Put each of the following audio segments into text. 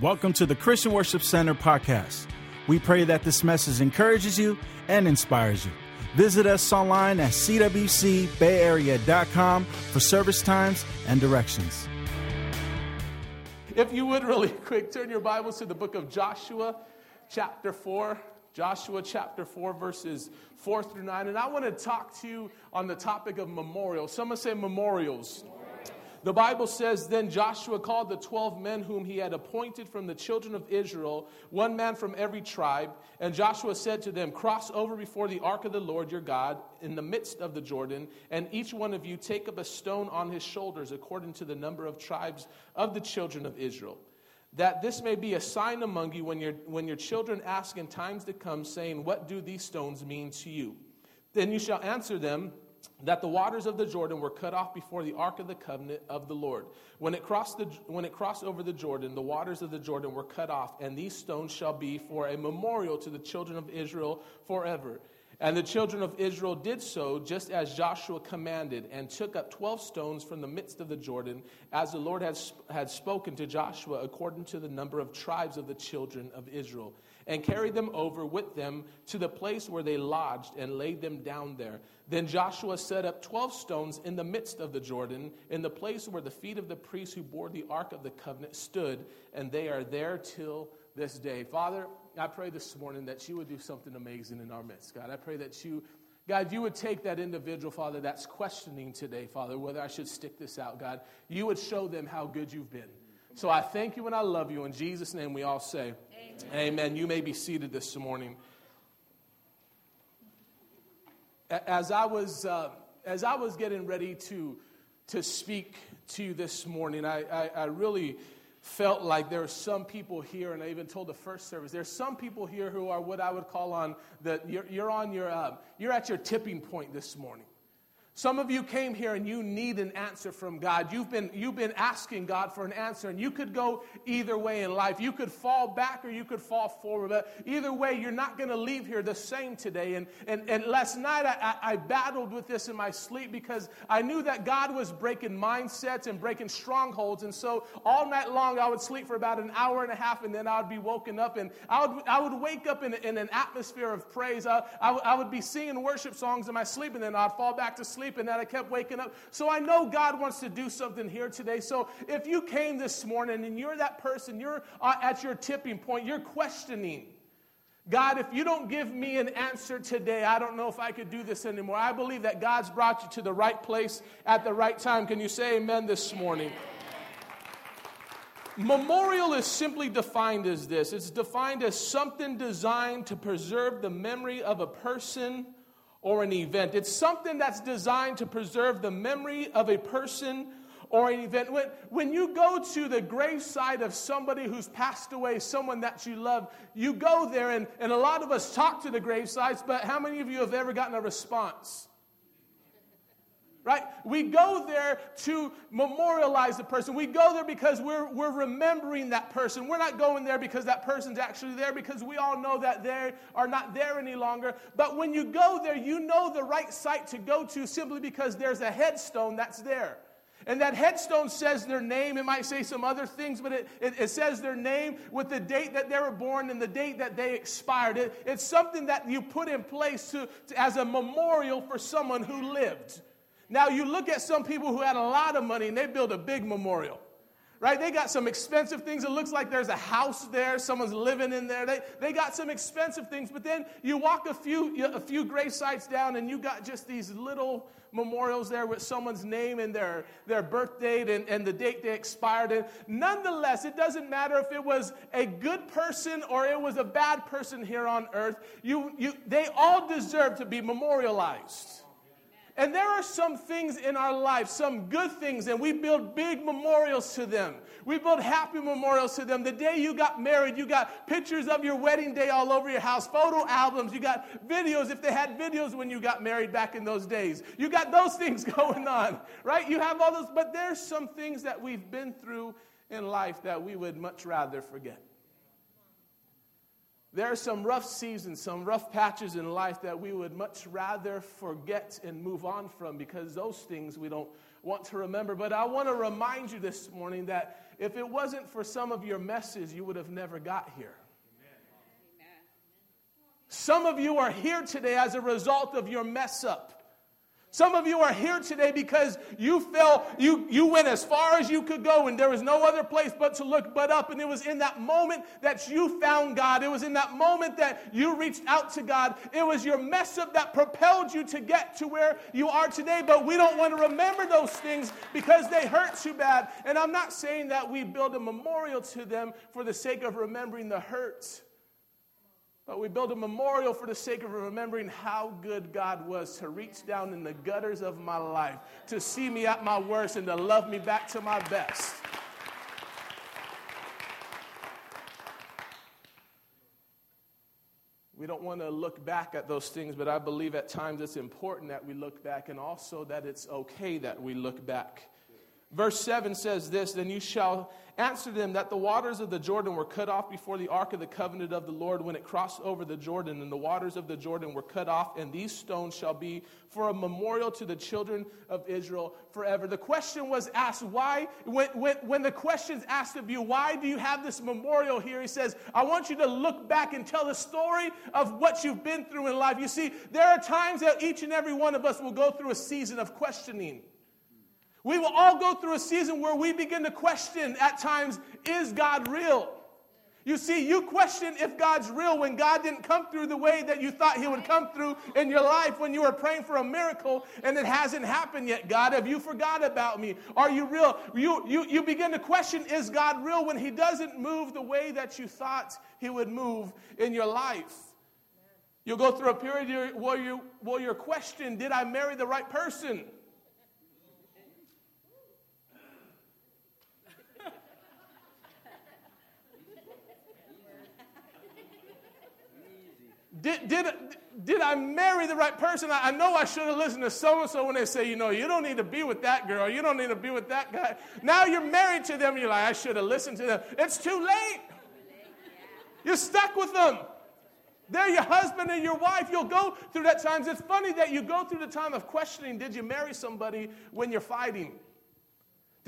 Welcome to the Christian Worship Center podcast. We pray that this message encourages you and inspires you. Visit us online at cwcbayarea.com for service times and directions. If you would, really quick, turn your Bibles to the book of Joshua, chapter 4. Joshua chapter 4, verses 4 through 9. And I want to talk to you on the topic of memorials. Someone say memorials. The Bible says, Then Joshua called the 12 men whom he had appointed from the children of Israel, one man from every tribe. And Joshua said to them, Cross over before the ark of the Lord your God in the midst of the Jordan, and each one of you take up a stone on his shoulders according to the number of tribes of the children of Israel. That this may be a sign among you when, your when your children ask in times to come, saying, What do these stones mean to you? Then you shall answer them, that the waters of the Jordan were cut off before the ark of the covenant of the Lord. When it crossed the when it crossed over the Jordan, the waters of the Jordan were cut off, and these stones shall be for a memorial to the children of Israel forever. And the children of Israel did so just as Joshua commanded, and took up 12 stones from the midst of the Jordan, as the Lord had, had spoken to Joshua according to the number of tribes of the children of Israel, and carried them over with them to the place where they lodged, and laid them down there. Then Joshua set up 12 stones in the midst of the Jordan, in the place where the feet of the priests who bore the ark of the covenant stood, and they are there till this day. Father, I pray this morning that you would do something amazing in our midst, God. I pray that you, God, you would take that individual, Father, that's questioning today, Father, whether I should stick this out, God. You would show them how good you've been. So I thank you and I love you. In Jesus' name, we all say, Amen. You may be seated this morning. As I was, uh, as I was getting ready to, to speak to you this morning, I, I, I really felt like there are some people here, and I even told the first service, there's some people here who are what I would call on the, you're, you're on your, uh, you're at your tipping point this morning. Some of you came here and you need an answer from God. You've been, you've been asking God for an answer, and you could go either way in life. You could fall back or you could fall forward. But either way, you're not going to leave here the same today. And, and, and last night, I, I battled with this in my sleep because I knew that God was breaking mindsets and breaking strongholds. And so all night long, I would sleep for about an hour and a half, and then I would be woken up. And I would, I would wake up in, in an atmosphere of praise. I, I, I would be singing worship songs in my sleep, and then I'd fall back to sleep sleep and that I kept waking up. So I know God wants to do something here today. So if you came this morning and you're that person, you're uh, at your tipping point, you're questioning. God, if you don't give me an answer today, I don't know if I could do this anymore. I believe that God's brought you to the right place at the right time. Can you say amen this morning? Memorial is simply defined as this it's defined as something designed to preserve the memory of a person or an event. It's something that's designed to preserve the memory of a person or an event. When, when you go to the graveside of somebody who's passed away, someone that you love, you go there, and, and a lot of us talk to the gravesites, but how many of you have ever gotten a response? Right? We go there to memorialize the person. We go there because we're, we're remembering that person. We're not going there because that person's actually there because we all know that they are not there any longer. But when you go there, you know the right site to go to simply because there's a headstone that's there. And that headstone says their name. It might say some other things, but it, it, it, says their name with the date that they were born and the date that they expired. It, it's something that you put in place to, to, as a memorial for someone who lived. Now, you look at some people who had a lot of money and they build a big memorial, right? They got some expensive things. It looks like there's a house there, someone's living in there. They, they got some expensive things, but then you walk a few, a few grave sites down and you got just these little memorials there with someone's name and their, their birth date and, and the date they expired. And nonetheless, it doesn't matter if it was a good person or it was a bad person here on earth, you, you, they all deserve to be memorialized. And there are some things in our life, some good things, and we build big memorials to them. We build happy memorials to them. The day you got married, you got pictures of your wedding day all over your house, photo albums, you got videos, if they had videos when you got married back in those days. You got those things going on, right? You have all those, but there's some things that we've been through in life that we would much rather forget. There are some rough seasons, some rough patches in life that we would much rather forget and move on from because those things we don't, want to remember. But I want to remind you this morning that if it wasn't for some of your messes, you would have never got here. Some of you are here today as a result of your mess up. Some of you are here today because you felt you, you went as far as you could go and there was no other place but to look but up. And it was in that moment that you found God. It was in that moment that you reached out to God. It was your mess up that propelled you to get to where you are today. But we don't want to remember those things because they hurt too bad. And I'm not saying that we build a memorial to them for the sake of remembering the hurts. But we build a memorial for the sake of remembering how good God was to reach down in the gutters of my life, to see me at my worst, and to love me back to my best. We don't want to look back at those things, but I believe at times it's important that we look back and also that it's okay that we look back. Verse 7 says this Then you shall answer them that the waters of the Jordan were cut off before the ark of the covenant of the Lord when it crossed over the Jordan, and the waters of the Jordan were cut off, and these stones shall be for a memorial to the children of Israel forever. The question was asked, why? When, when, when the asked of you, why do you have this memorial here? He says, I want you to look back and tell the story of what you've been through in life. You see, there are times that each and every one of us will go through a season of questioning. We will all go through a season where we begin to question at times is God real? You see, you question if God's real when God didn't come through the way that you thought He would come through in your life when you were praying for a miracle and it hasn't happened yet. God, have you forgot about me? Are you real? You, you, you begin to question is God real when He doesn't move the way that you thought He would move in your life? You'll go through a period where, you, where you're questioning did I marry the right person? Did, did, did I marry the right person? I, I know I should have listened to so and so when they say, you know, you don't need to be with that girl, you don't need to be with that guy. Now you're married to them, you're like, I should have listened to them. It's too late. You're stuck with them. They're your husband and your wife. You'll go through that times. It's funny that you go through the time of questioning, did you marry somebody when you're fighting?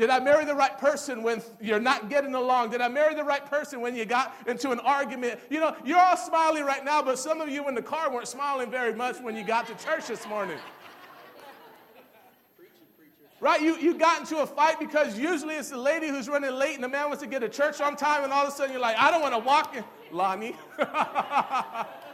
Did I marry the right person when you're not getting along? Did I marry the right person when you got into an argument? You know, you're all smiling right now, but some of you in the car weren't smiling very much when you got to church this morning. Right? You, you got into a fight because usually it's the lady who's running late and the man wants to get to church on time, and all of a sudden you're like, I don't want to walk in. Lonnie.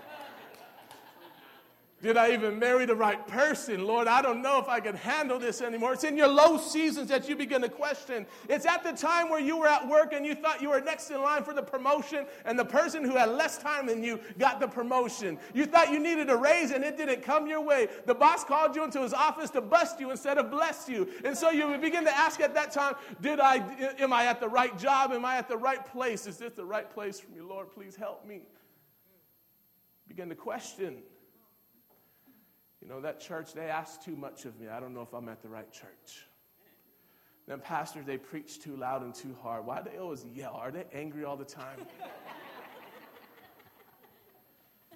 Did I even marry the right person? Lord, I don't know if I can handle this anymore. It's in your low seasons that you begin to question. It's at the time where you were at work and you thought you were next in line for the promotion, and the person who had less time than you got the promotion. You thought you needed a raise and it didn't come your way. The boss called you into his office to bust you instead of bless you. And so you begin to ask at that time, did I am I at the right job? Am I at the right place? Is this the right place for me? Lord, please help me. Begin to question. You know, that church, they ask too much of me. I don't know if I'm at the right church. Then pastors, they preach too loud and too hard. Why do they always yell? Are they angry all the time?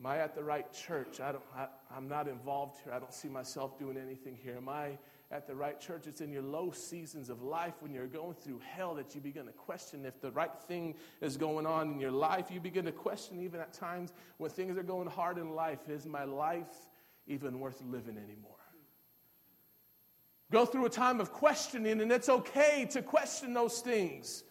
Am I at the right church? I don't, I, I'm not involved here. I don't see myself doing anything here. Am I at the right church. It's in your low seasons of life when you're going through hell that you begin to question if the right thing is going on in your life. You begin to question, even at times when things are going hard in life, is my life even worth living anymore? Go through a time of questioning, and it's okay to question those things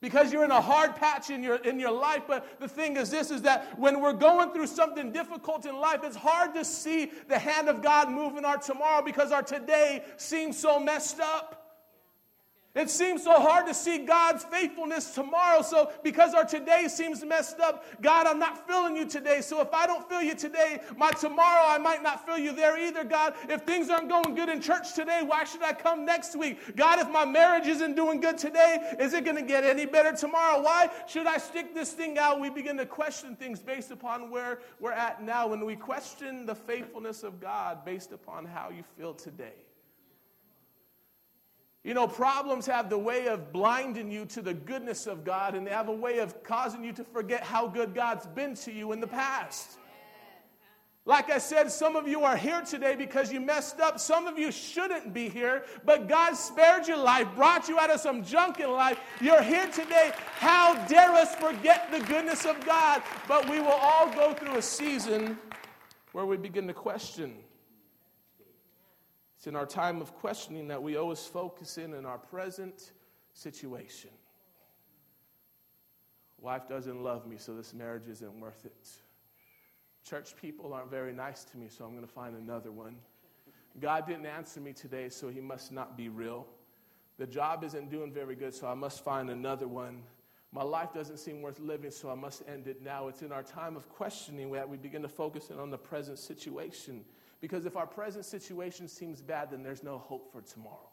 because you're in a hard patch in your, in your life. But the thing is this is that when we're going through something difficult in life, it's hard to see the hand of God move in our tomorrow because our today seems so messed up. It seems so hard to see God's faithfulness tomorrow. So, because our today seems messed up, God, I'm not feeling you today. So, if I don't feel you today, my tomorrow I might not feel you there either, God. If things aren't going good in church today, why should I come next week? God, if my marriage isn't doing good today, is it going to get any better tomorrow? Why should I stick this thing out? We begin to question things based upon where we're at now. When we question the faithfulness of God based upon how you feel today. You know, problems have the way of blinding you to the goodness of God, and they have a way of causing you to forget how good God's been to you in the past. Like I said, some of you are here today because you messed up. Some of you shouldn't be here, but God spared your life, brought you out of some junk in life. You're here today. How dare us forget the goodness of God? But we will all go through a season where we begin to question. It's in our time of questioning that we always focus in on our present situation. Wife doesn't love me, so this marriage isn't worth it. Church people aren't very nice to me, so I'm going to find another one. God didn't answer me today, so he must not be real. The job isn't doing very good, so I must find another one. My life doesn't seem worth living, so I must end it now. It's in our time of questioning that we begin to focus in on the present situation. Because if our present situation seems bad, then there's no hope for tomorrow.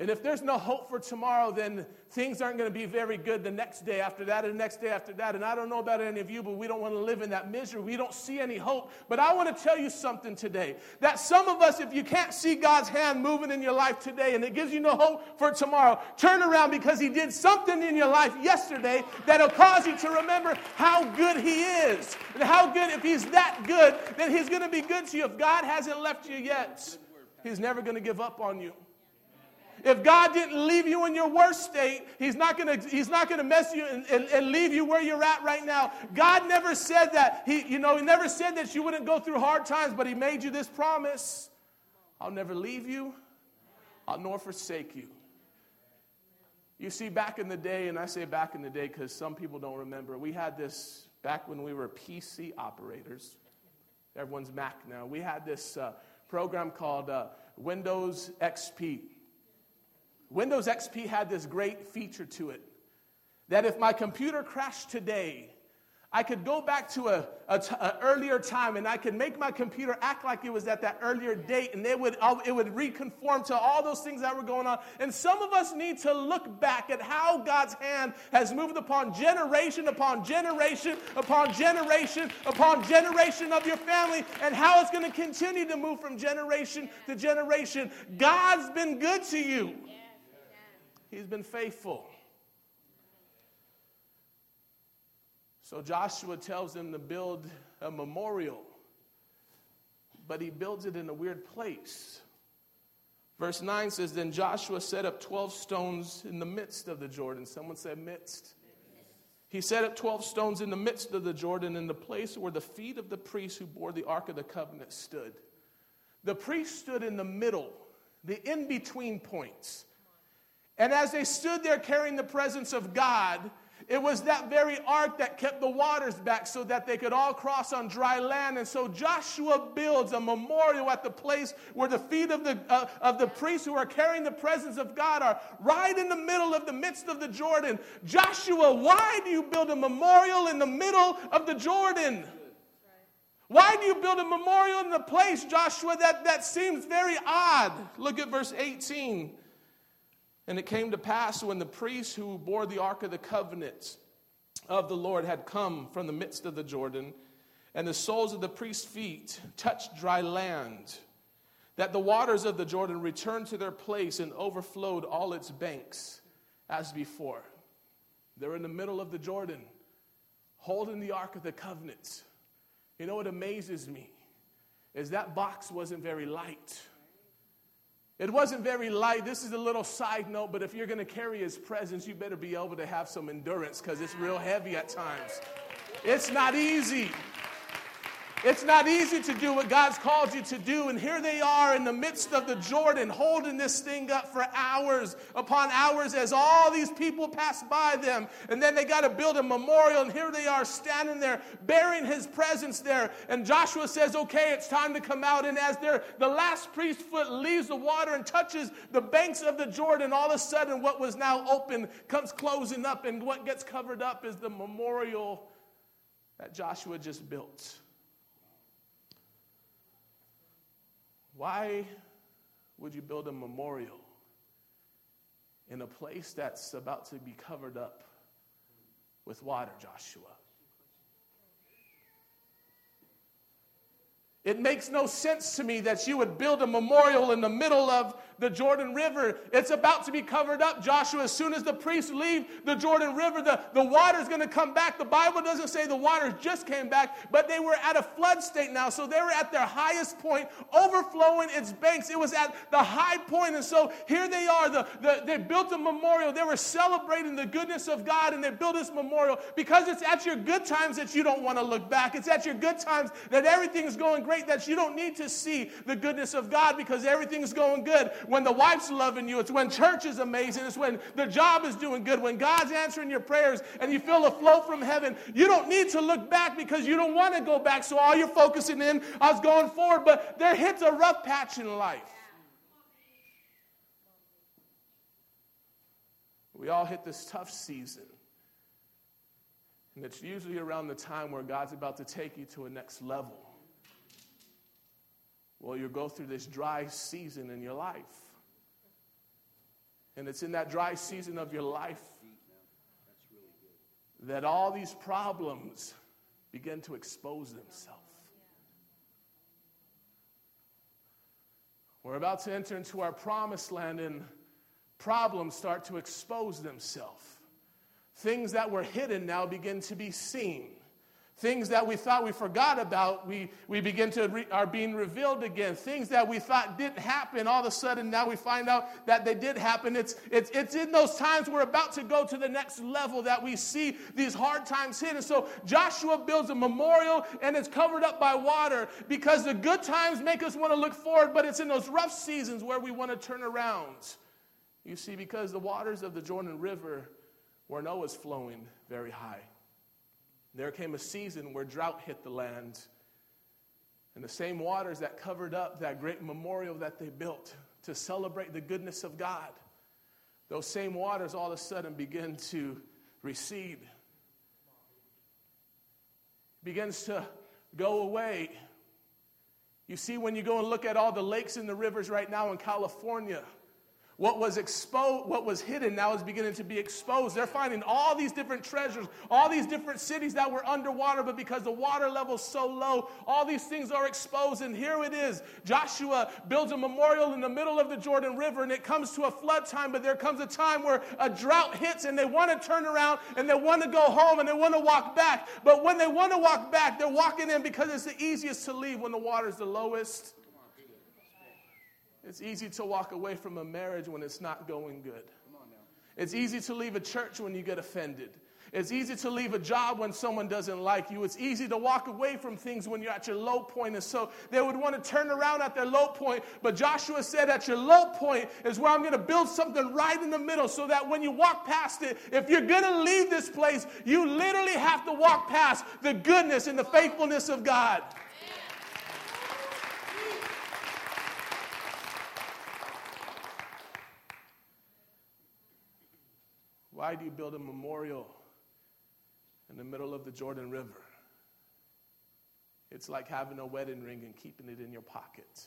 And if there's no hope for tomorrow, then things aren't going to be very good the next day after that, and the next day after that. And I don't know about any of you, but we don't want to live in that misery. We don't see any hope. But I want to tell you something today that some of us, if you can't see God's hand moving in your life today and it gives you no hope for tomorrow, turn around because He did something in your life yesterday that'll cause you to remember how good He is. And how good, if He's that good, then He's going to be good to you. If God hasn't left you yet, He's never going to give up on you. If God didn't leave you in your worst state, He's not gonna, he's not gonna mess you and, and, and, leave you where you're at right now. God never said that. He, you know, He never said that you wouldn't go through hard times, but He made you this promise. I'll never leave you, I'll nor forsake you. You see, back in the day, and I say back in the day because some people don't remember, we had this back when we were PC operators. Everyone's Mac now. We had this uh, program called uh, Windows XP. Windows XP had this great feature to it that if my computer crashed today, I could go back to a, a, t- a earlier time and I could make my computer act like it was at that earlier date and it would, it would reconform to all those things that were going on. And some of us need to look back at how God's hand has moved upon generation upon generation upon generation upon generation of your family and how it's going to continue to move from generation to generation. God's been good to you. He's been faithful. So Joshua tells them to build a memorial, but he builds it in a weird place. Verse 9 says, Then Joshua set up 12 stones in the midst of the Jordan. Someone said, midst. He set up 12 stones in the midst of the Jordan in the place where the feet of the priests who bore the Ark of the Covenant stood. The priest stood in the middle, the in between points. And as they stood there carrying the presence of God, it was that very ark that kept the waters back so that they could all cross on dry land. And so Joshua builds a memorial at the place where the feet of the, uh, of the priests who are carrying the presence of God are right in the middle of the midst of the Jordan. Joshua, why do you build a memorial in the middle of the Jordan? Why do you build a memorial in the place, Joshua, that, that seems very odd? Look at verse 18. And it came to pass when the priests who bore the Ark of the Covenant of the Lord had come from the midst of the Jordan, and the soles of the priests' feet touched dry land, that the waters of the Jordan returned to their place and overflowed all its banks as before. They're in the middle of the Jordan, holding the Ark of the Covenant. You know what amazes me? Is that box wasn't very light. It wasn't very light. This is a little side note, but if you're going to carry his presence, you better be able to have some endurance because it's real heavy at times. It's not easy. It's not easy to do what God's called you to do. And here they are in the midst of the Jordan, holding this thing up for hours upon hours as all these people pass by them. And then they got to build a memorial. And here they are standing there, bearing his presence there. And Joshua says, Okay, it's time to come out. And as the last priest's foot leaves the water and touches the banks of the Jordan, all of a sudden, what was now open comes closing up. And what gets covered up is the memorial that Joshua just built. Why would you build a memorial in a place that's about to be covered up with water, Joshua? It makes no sense to me that you would build a memorial in the middle of the Jordan River. It's about to be covered up, Joshua. As soon as the priests leave the Jordan River, the, the water's going to come back. The Bible doesn't say the waters just came back, but they were at a flood state now. So they were at their highest point, overflowing its banks. It was at the high point. And so here they are. The, the, they built a memorial. They were celebrating the goodness of God, and they built this memorial because it's at your good times that you don't want to look back. It's at your good times that everything's going great, that you don't need to see the goodness of God because everything's going good. When the wife's loving you, it's when church is amazing, it's when the job is doing good, when God's answering your prayers and you feel a flow from heaven. You don't need to look back because you don't want to go back. So all you're focusing in is going forward. But there hits a rough patch in life. We all hit this tough season. And it's usually around the time where God's about to take you to a next level. Well, you go through this dry season in your life. And it's in that dry season of your life that all these problems begin to expose themselves. We're about to enter into our promised land, and problems start to expose themselves. Things that were hidden now begin to be seen. Things that we thought we forgot about, we, we begin to re, are being revealed again. Things that we thought didn't happen, all of a sudden now we find out that they did happen. It's, it's, it's in those times we're about to go to the next level that we see these hard times hit. And so Joshua builds a memorial and it's covered up by water because the good times make us want to look forward, but it's in those rough seasons where we want to turn around. You see, because the waters of the Jordan River where Noah's flowing very high. There came a season where drought hit the land, and the same waters that covered up that great memorial that they built to celebrate the goodness of God, those same waters all of a sudden begin to recede, begins to go away. You see, when you go and look at all the lakes and the rivers right now in California, what was exposed, what was hidden now is beginning to be exposed. They're finding all these different treasures, all these different cities that were underwater, but because the water level's so low, all these things are exposed. And here it is. Joshua builds a memorial in the middle of the Jordan River, and it comes to a flood time, but there comes a time where a drought hits and they want to turn around and they want to go home and they want to walk back. But when they want to walk back, they're walking in because it's the easiest to leave when the water's the lowest. It's easy to walk away from a marriage when it's not going good. It's easy to leave a church when you get offended. It's easy to leave a job when someone doesn't like you. It's easy to walk away from things when you're at your low point. And so they would want to turn around at their low point. But Joshua said, at your low point is where I'm going to build something right in the middle so that when you walk past it, if you're going to leave this place, you literally have to walk past the goodness and the faithfulness of God. Why do you build a memorial in the middle of the Jordan River? It's like having a wedding ring and keeping it in your pocket.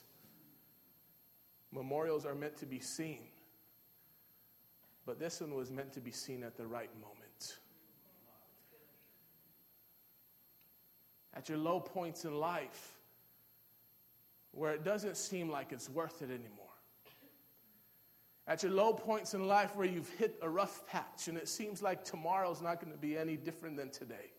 Memorials are meant to be seen, but this one was meant to be seen at the right moment. At your low points in life, where it doesn't seem like it's worth it anymore at your low points in life where you've hit a rough patch and it seems like tomorrow's not going to be any different than today.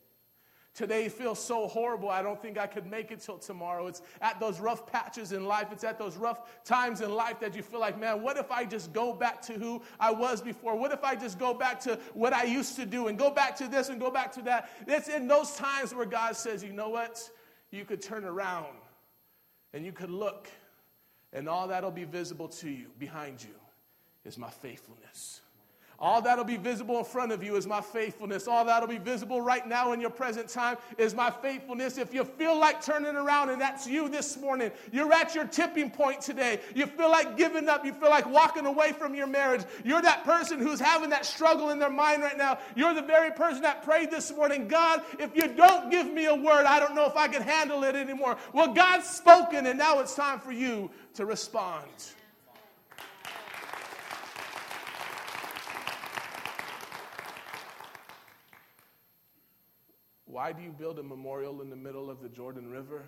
Today feels so horrible, I don't think I could make it till tomorrow. It's at those rough patches in life, it's at those rough times in life that you feel like, man, what if I just go back to who I was before? What if I just go back to what I used to do and go back to this and go back to that? It's in those times where God says, you know what? You could turn around and you could look, and all that'll be visible to you behind you is my faithfulness. All that'll be visible in front of you is my faithfulness. All that'll be visible right now in your present time is my faithfulness. If you feel like turning around and that's you this morning, you're at your tipping point today. You feel like giving up. You feel like walking away from your marriage. You're that person who's having that struggle in their mind right now. You're the very person that prayed this morning God, if you don't give me a word, I don't know if I can handle it anymore. Well, God's spoken, and now it's time for you to respond. Why do you build a memorial in the middle of the Jordan River?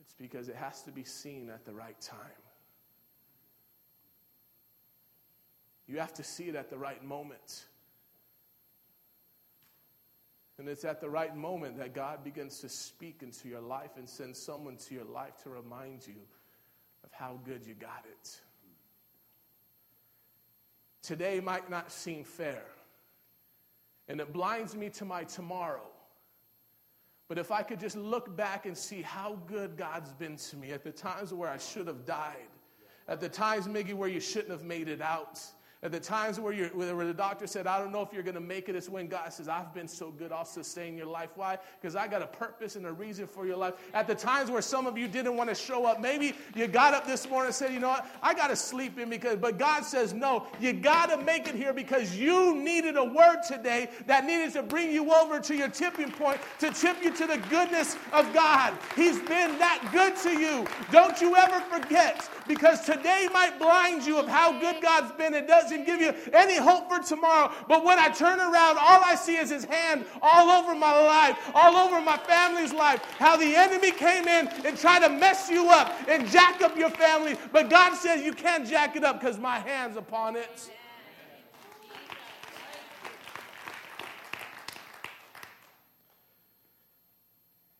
It's because it has to be seen at the right time. You have to see it at the right moment. And it's at the right moment that God begins to speak into your life and send someone to your life to remind you of how good you got it. Today might not seem fair, and it blinds me to my tomorrow. But if I could just look back and see how good God's been to me at the times where I should have died, at the times, Miggy, where you shouldn't have made it out, at the times where, you're, where the doctor said, I don't know if you're going to make it, it's when God says, I've been so good, I'll sustain your life. Why? Because I got a purpose and a reason for your life. At the times where some of you didn't want to show up, maybe you got up this morning and said, You know what? I got to sleep in because, but God says, No, you got to make it here because you needed a word today that needed to bring you over to your tipping point, to tip you to the goodness of God. He's been that good to you. Don't you ever forget because today might blind you of how good God's been. It doesn't give you any hope for tomorrow. But when I turn around, all I see is his hand all over my life, all over my family's life. How the enemy came in and tried to mess you up and jack up your family. But God says you can't jack it up because my hand's upon it.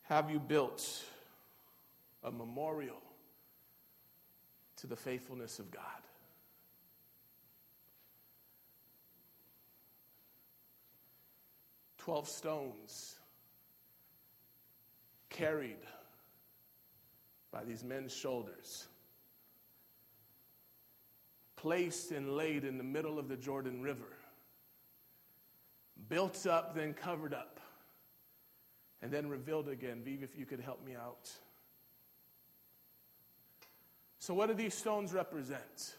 Have you built a memorial to the faithfulness of God? 12 stones carried by these men's shoulders, placed and laid in the middle of the Jordan River, built up, then covered up, and then revealed again. If you could help me out. So, what do these stones represent?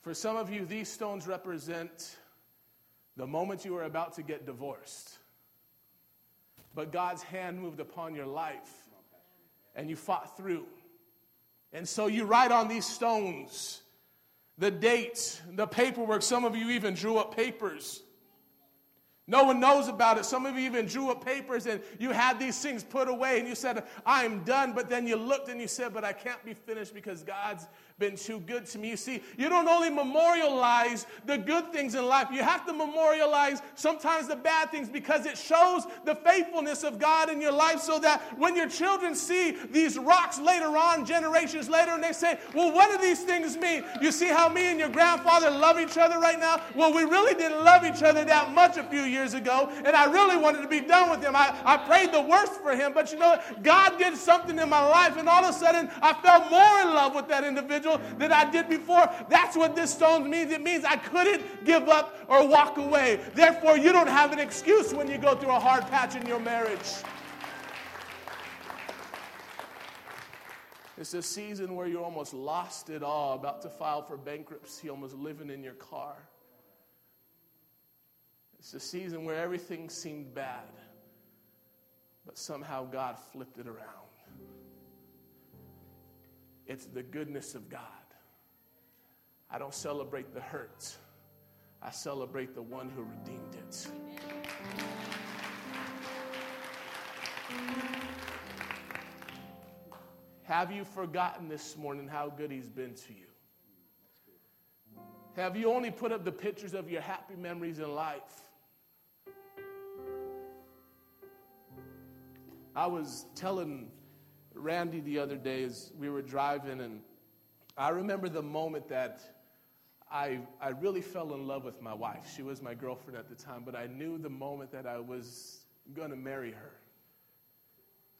For some of you, these stones represent the moment you were about to get divorced. But God's hand moved upon your life and you fought through. And so you write on these stones the dates, the paperwork. Some of you even drew up papers. No one knows about it. Some of you even drew up papers and you had these things put away and you said, I'm done. But then you looked and you said, But I can't be finished because God's been too good to me. You see, you don't only memorialize the good things in life, you have to memorialize sometimes the bad things because it shows the faithfulness of God in your life so that when your children see these rocks later on, generations later, and they say, Well, what do these things mean? You see how me and your grandfather love each other right now? Well, we really didn't love each other that much a few years ago, and I really wanted to be done with him. I, I prayed the worst for him, but you know? God did something in my life, and all of a sudden I fell more in love with that individual that I did before. That's what this stone means. It means I couldn't give up or walk away. Therefore, you don't have an excuse when you go through a hard patch in your marriage. It's a season where you're almost lost it all, about to file for bankruptcy, almost living in your car. It's a season where everything seemed bad, but somehow God flipped it around. It's the goodness of God. I don't celebrate the hurt, I celebrate the one who redeemed it. Have you forgotten this morning how good He's been to you? Have you only put up the pictures of your happy memories in life? I was telling Randy the other day as we were driving, and I remember the moment that I, I really fell in love with my wife. She was my girlfriend at the time, but I knew the moment that I was going to marry her.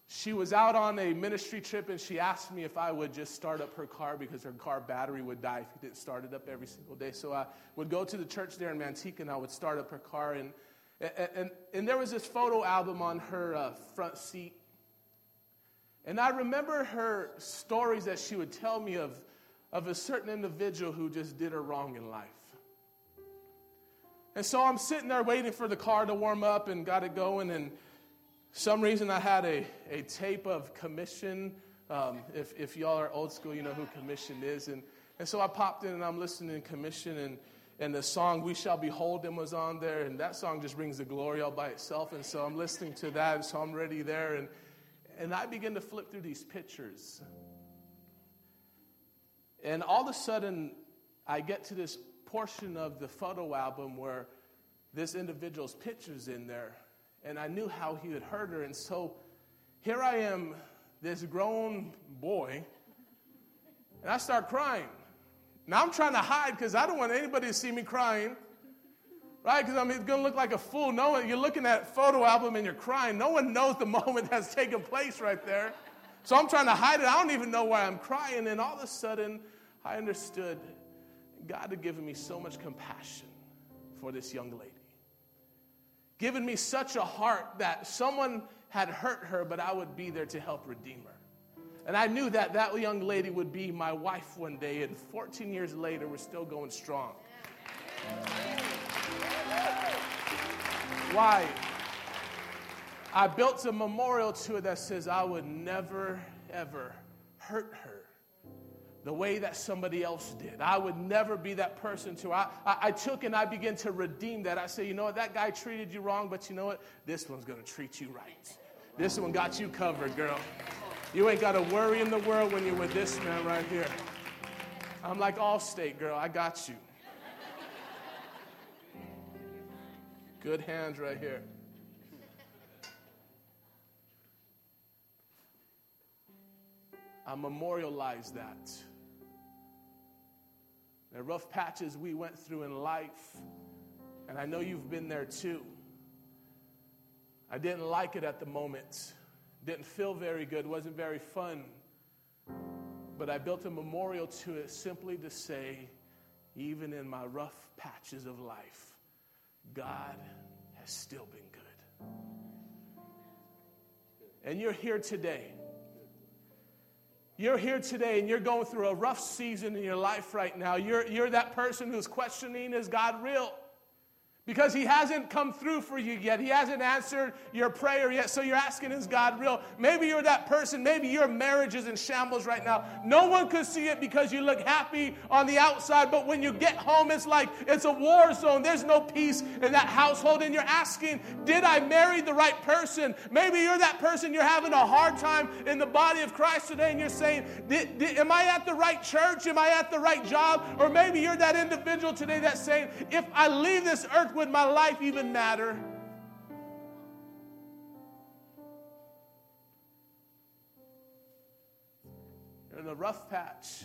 She was out on a ministry trip and she asked me if I would just start up her car because her car battery would die if you didn't start it up every single day. So I would go to the church there in Manteca and I would start up her car. And, and, and, and there was this photo album on her uh, front seat and I remember her stories that she would tell me of, of a certain individual who just did her wrong in life. And so I'm sitting there waiting for the car to warm up and got it going. And some reason I had a, a tape of Commissioned. Um, if, if y'all are old school, you know who Commissioned is. And, and so I popped in and I'm listening to Commissioned. And, and the song We Shall Behold Him was on there. And that song just brings the glory all by itself. And so I'm listening to that. So I'm ready there. And and I begin to flip through these pictures. And all of a sudden, I get to this portion of the photo album where this individual's picture's in there, and I knew how he had hurt her. And so here I am, this grown boy, and I start crying. Now I'm trying to hide because I don't want anybody to see me crying. Right? Because I mean, it's going to look like a fool. No one, you're looking at photo album and you're crying. No one knows the moment that's taken place right there. So I'm trying to hide it. I don't even know why I'm crying. And all of a sudden, I understood God had given me so much compassion for this young lady. Given me such a heart that someone had hurt her, but I would be there to help redeem her. And I knew that that young lady would be my wife one day, and 14 years later, we're still going strong. Why? I built a memorial to her that says I would never, ever hurt her the way that somebody else did. I would never be that person to. I, I, I, took and I began to redeem that. I say, you know what, that guy treated you wrong, but you know what? This one's going to treat you right. This one got you covered, girl. You ain't got to worry in the world when you're with this man right here. I'm like Allstate, girl. I got you. Good hands right here. I memorialize that. The rough patches we went through in life, and I know you've been there too. I didn't like it at the moment. Didn't feel very good, wasn't very fun. But I built a memorial to it simply to say, even in my rough patches of life, God has still been good. And you're here today. You're here today and you're going through a rough season in your life right now. You're, you're that person who's questioning, is God real? Because he hasn't come through for you yet. He hasn't answered your prayer yet. So you're asking, is God real? Maybe you're that person. Maybe your marriage is in shambles right now. No one could see it because you look happy on the outside. But when you get home, it's like it's a war zone. There's no peace in that household. And you're asking, did I marry the right person? Maybe you're that person. You're having a hard time in the body of Christ today. And you're saying, did, did, am I at the right church? Am I at the right job? Or maybe you're that individual today that's saying, if I leave this earth, would my life even matter? You're in a rough patch.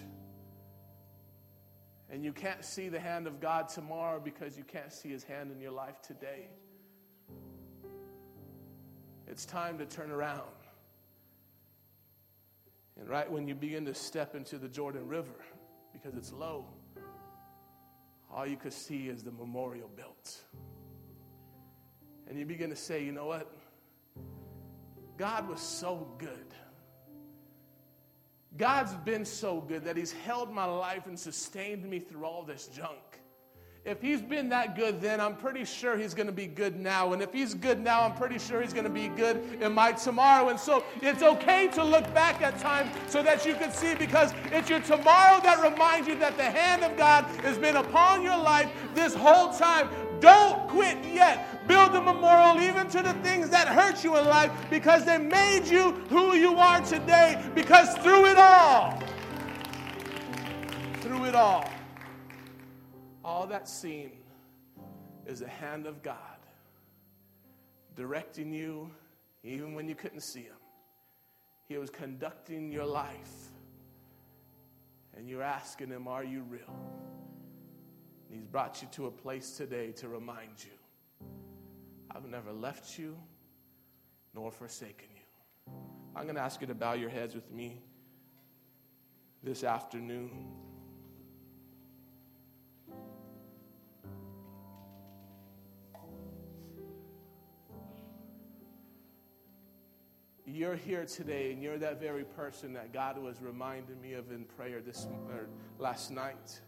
And you can't see the hand of God tomorrow because you can't see his hand in your life today. It's time to turn around. And right when you begin to step into the Jordan River, because it's low, all you could see is the memorial built. And you begin to say, you know what? God was so good. God's been so good that He's held my life and sustained me through all this junk. If he's been that good then, I'm pretty sure he's going to be good now. And if he's good now, I'm pretty sure he's going to be good in my tomorrow. And so it's okay to look back at time so that you can see because it's your tomorrow that reminds you that the hand of God has been upon your life this whole time. Don't quit yet. Build a memorial even to the things that hurt you in life because they made you who you are today. Because through it all, through it all, all that's seen is the hand of God directing you even when you couldn't see Him. He was conducting your life. And you're asking Him, Are you real? And He's brought you to a place today to remind you I've never left you nor forsaken you. I'm going to ask you to bow your heads with me this afternoon. You're here today and you're that very person that God was reminding me of in prayer this last night.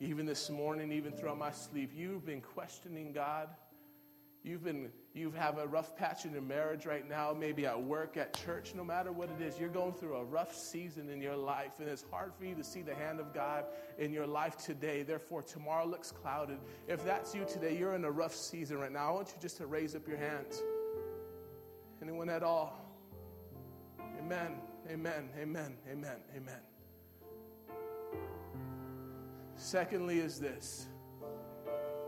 Even this morning, even throughout my sleep, you've been questioning God. You've been you have a rough patch in your marriage right now, maybe at work, at church, no matter what it is, you're going through a rough season in your life, and it's hard for you to see the hand of God in your life today. Therefore, tomorrow looks clouded. If that's you today, you're in a rough season right now. I want you just to raise up your hands. Anyone at all? Amen, amen, amen, amen, amen. Secondly, is this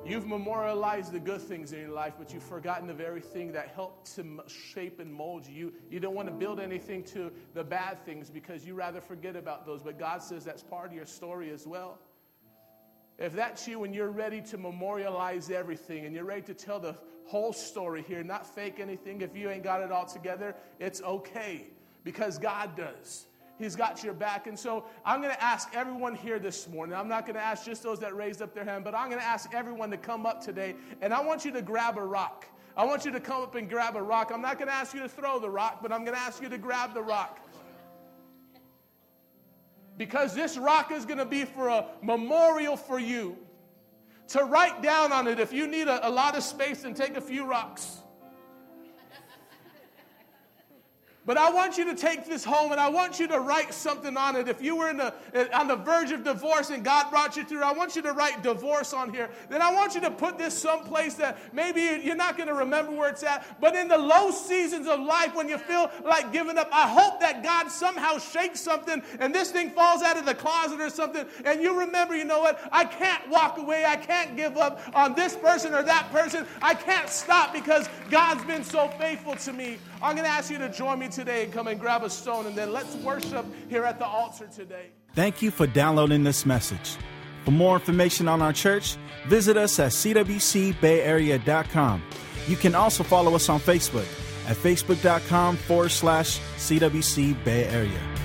You've memorialized the good things in your life, but you've forgotten the very thing that helped to shape and mold you. You, don't want to build anything to the bad things because you rather forget about those. But God says that's part of your story as well. If that's you and you're ready to memorialize everything and you're ready to tell the whole story here, not fake anything, if you ain't got it all together, it's okay because God does. He's got your back. And so I'm going to ask everyone here this morning. I'm not going to ask just those that raised up their hand, but I'm going to ask everyone to come up today. And I want you to grab a rock. I want you to come up and grab a rock. I'm not going to ask you to throw the rock, but I'm going to ask you to grab the rock. Because this rock is going to be for a memorial for you. To write down on it if you need a, a lot of space and take a few rocks. But I want you to take this home and I want you to write something on it. If you were the, eh, on the verge of divorce and God brought you through, I want you to write divorce on here. Then I want you to put this someplace that maybe you're not going to remember where it's at. But in the low seasons of life, when you feel like giving up, I hope that God somehow shakes something and this thing falls out of the closet or something. And you remember, you know what? I can't walk away. I can't give up on this person or that person. I can't stop because God's been so faithful to me. I'm going to ask you to join me today and come and grab a stone, and then let's worship here at the altar today. Thank you for downloading this message. For more information on our church, visit us at cwcbayarea.com. You can also follow us on Facebook at facebook.com forward slash CWC Bay Area.